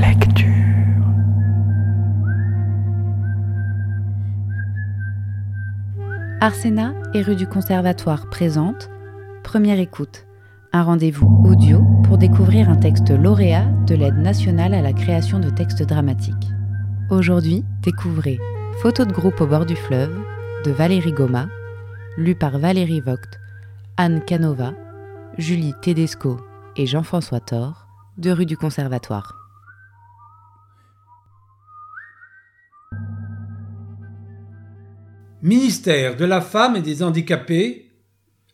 Lecture. Arsena et rue du Conservatoire présente Première écoute, un rendez-vous audio pour découvrir un texte lauréat de l'aide nationale à la création de textes dramatiques. Aujourd'hui, découvrez Photo de groupe au bord du fleuve de Valérie Goma, lu par Valérie Vogt, Anne Canova, Julie Tedesco et Jean-François Thor de rue du Conservatoire. Ministère de la Femme et des Handicapés,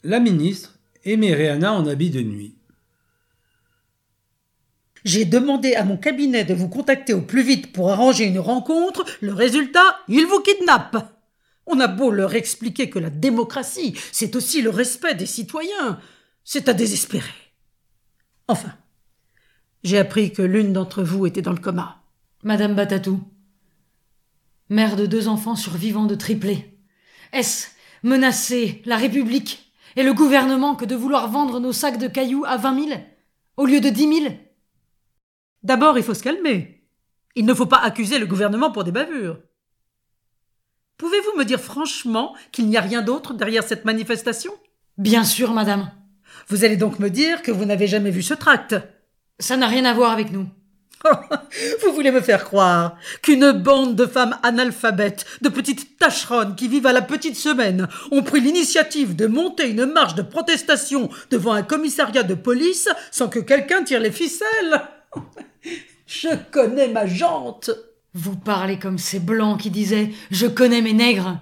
la ministre Aimée Réana en habit de nuit. J'ai demandé à mon cabinet de vous contacter au plus vite pour arranger une rencontre. Le résultat, ils vous kidnappent. On a beau leur expliquer que la démocratie, c'est aussi le respect des citoyens. C'est à désespérer. Enfin, j'ai appris que l'une d'entre vous était dans le coma. Madame Batatou, mère de deux enfants survivants de triplés. Est-ce menacer la République et le gouvernement que de vouloir vendre nos sacs de cailloux à vingt mille au lieu de dix mille? D'abord, il faut se calmer. Il ne faut pas accuser le gouvernement pour des bavures. Pouvez-vous me dire franchement qu'il n'y a rien d'autre derrière cette manifestation? Bien sûr, madame. Vous allez donc me dire que vous n'avez jamais vu ce tract Ça n'a rien à voir avec nous. Vous voulez me faire croire qu'une bande de femmes analphabètes, de petites tâcheronnes qui vivent à la petite semaine, ont pris l'initiative de monter une marche de protestation devant un commissariat de police sans que quelqu'un tire les ficelles? Je connais ma jante. Vous parlez comme ces blancs qui disaient Je connais mes nègres.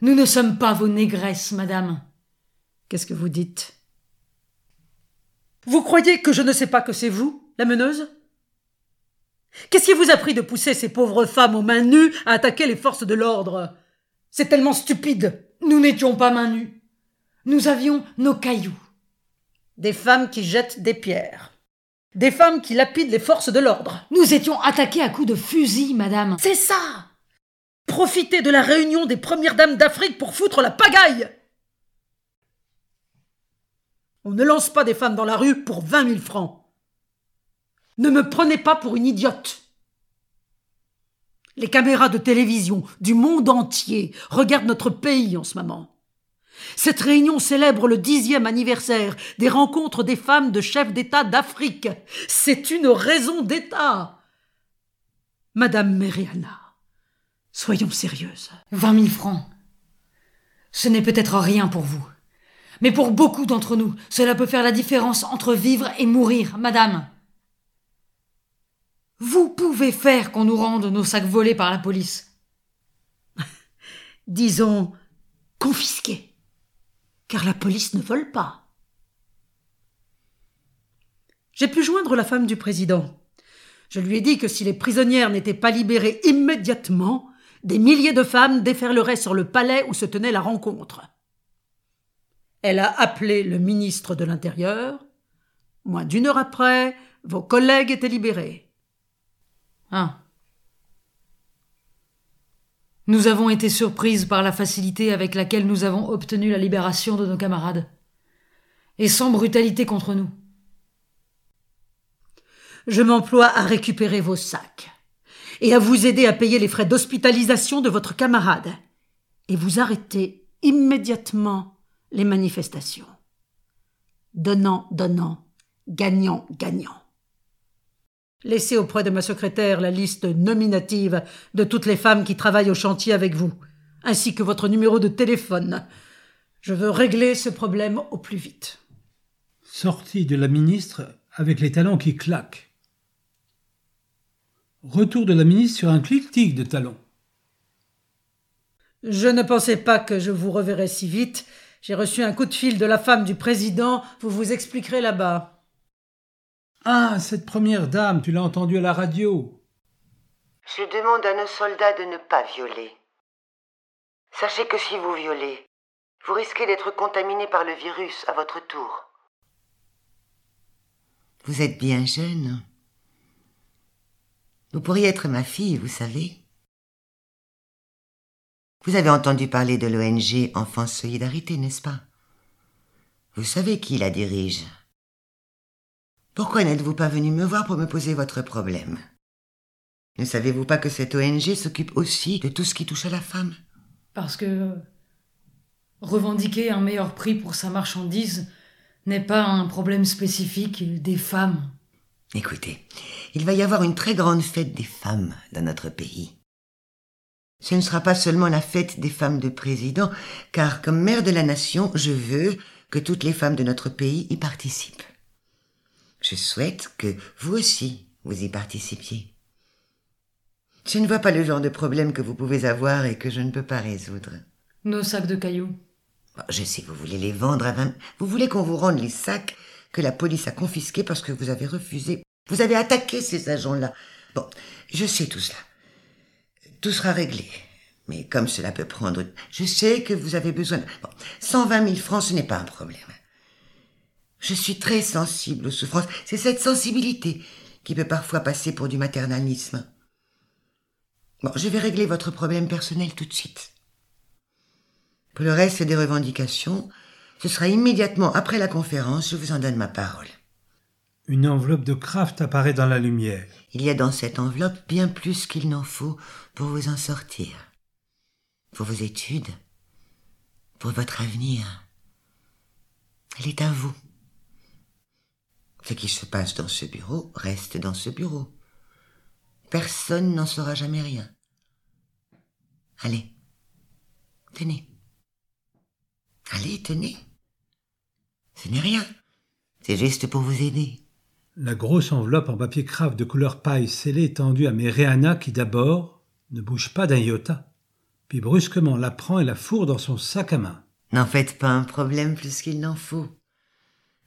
Nous ne sommes pas vos négresses, madame. Qu'est-ce que vous dites? Vous croyez que je ne sais pas que c'est vous, la meneuse? Qu'est-ce qui vous a pris de pousser ces pauvres femmes aux mains nues à attaquer les forces de l'ordre? C'est tellement stupide. Nous n'étions pas mains nues. Nous avions nos cailloux. Des femmes qui jettent des pierres. Des femmes qui lapident les forces de l'ordre. Nous étions attaqués à coups de fusil, madame. C'est ça Profitez de la réunion des premières dames d'Afrique pour foutre la pagaille On ne lance pas des femmes dans la rue pour vingt mille francs. Ne me prenez pas pour une idiote. Les caméras de télévision du monde entier regardent notre pays en ce moment. Cette réunion célèbre le dixième anniversaire des rencontres des femmes de chefs d'État d'Afrique. C'est une raison d'État. Madame Meriana, soyons sérieuses. Vingt mille francs. Ce n'est peut-être rien pour vous. Mais pour beaucoup d'entre nous, cela peut faire la différence entre vivre et mourir, madame. Vous pouvez faire qu'on nous rende nos sacs volés par la police. Disons confisqués, car la police ne vole pas. J'ai pu joindre la femme du président. Je lui ai dit que si les prisonnières n'étaient pas libérées immédiatement, des milliers de femmes déferleraient sur le palais où se tenait la rencontre. Elle a appelé le ministre de l'Intérieur. Moins d'une heure après, vos collègues étaient libérés. Ah. Nous avons été surprises par la facilité avec laquelle nous avons obtenu la libération de nos camarades. Et sans brutalité contre nous. Je m'emploie à récupérer vos sacs et à vous aider à payer les frais d'hospitalisation de votre camarade. Et vous arrêtez immédiatement les manifestations. Donnant, donnant, gagnant, gagnant. Laissez auprès de ma secrétaire la liste nominative de toutes les femmes qui travaillent au chantier avec vous, ainsi que votre numéro de téléphone. Je veux régler ce problème au plus vite. Sortie de la ministre avec les talons qui claquent. Retour de la ministre sur un clic-tic de talons. Je ne pensais pas que je vous reverrais si vite. J'ai reçu un coup de fil de la femme du président. Vous vous expliquerez là-bas. Ah, cette première dame, tu l'as entendue à la radio. Je demande à nos soldats de ne pas violer. Sachez que si vous violez, vous risquez d'être contaminé par le virus à votre tour. Vous êtes bien jeune. Vous pourriez être ma fille, vous savez. Vous avez entendu parler de l'ONG Enfance Solidarité, n'est-ce pas? Vous savez qui la dirige Pourquoi n'êtes-vous pas venu me voir pour me poser votre problème? Ne savez-vous pas que cette ONG s'occupe aussi de tout ce qui touche à la femme? Parce que revendiquer un meilleur prix pour sa marchandise n'est pas un problème spécifique des femmes. Écoutez, il va y avoir une très grande fête des femmes dans notre pays. Ce ne sera pas seulement la fête des femmes de président, car comme mère de la nation, je veux que toutes les femmes de notre pays y participent. Je souhaite que vous aussi, vous y participiez. Je ne vois pas le genre de problème que vous pouvez avoir et que je ne peux pas résoudre. Nos sacs de cailloux. Je sais, vous voulez les vendre à 20... Vous voulez qu'on vous rende les sacs que la police a confisqués parce que vous avez refusé. Vous avez attaqué ces agents-là. Bon, je sais tout cela. Tout sera réglé. Mais comme cela peut prendre... Je sais que vous avez besoin... Bon, 120 000 francs, ce n'est pas un problème. Je suis très sensible aux souffrances. C'est cette sensibilité qui peut parfois passer pour du maternalisme. Bon, je vais régler votre problème personnel tout de suite. Pour le reste des revendications, ce sera immédiatement après la conférence, je vous en donne ma parole. Une enveloppe de Kraft apparaît dans la lumière. Il y a dans cette enveloppe bien plus qu'il n'en faut pour vous en sortir. Pour vos études, pour votre avenir. Elle est à vous. Ce qui se passe dans ce bureau reste dans ce bureau. Personne n'en saura jamais rien. Allez, tenez. Allez, tenez. Ce n'est rien. C'est juste pour vous aider. La grosse enveloppe en papier crave de couleur paille scellée est tendue à Méréana qui d'abord ne bouge pas d'un iota, puis brusquement la prend et la fourre dans son sac à main. N'en faites pas un problème plus qu'il n'en faut.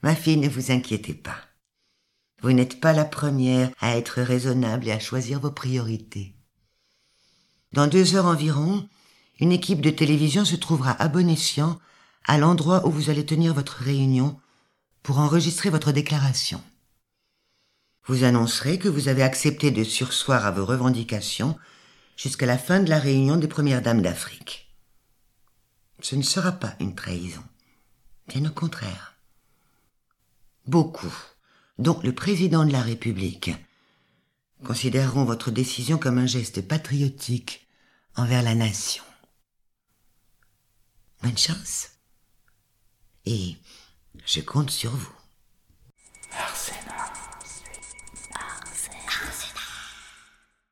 Ma fille, ne vous inquiétez pas. Vous n'êtes pas la première à être raisonnable et à choisir vos priorités. Dans deux heures environ, une équipe de télévision se trouvera à bon escient à l'endroit où vous allez tenir votre réunion pour enregistrer votre déclaration. Vous annoncerez que vous avez accepté de sursoir à vos revendications jusqu'à la fin de la réunion des premières dames d'Afrique. Ce ne sera pas une trahison, bien au contraire. Beaucoup, dont le président de la République, considéreront votre décision comme un geste patriotique envers la nation. Bonne chance. Et je compte sur vous.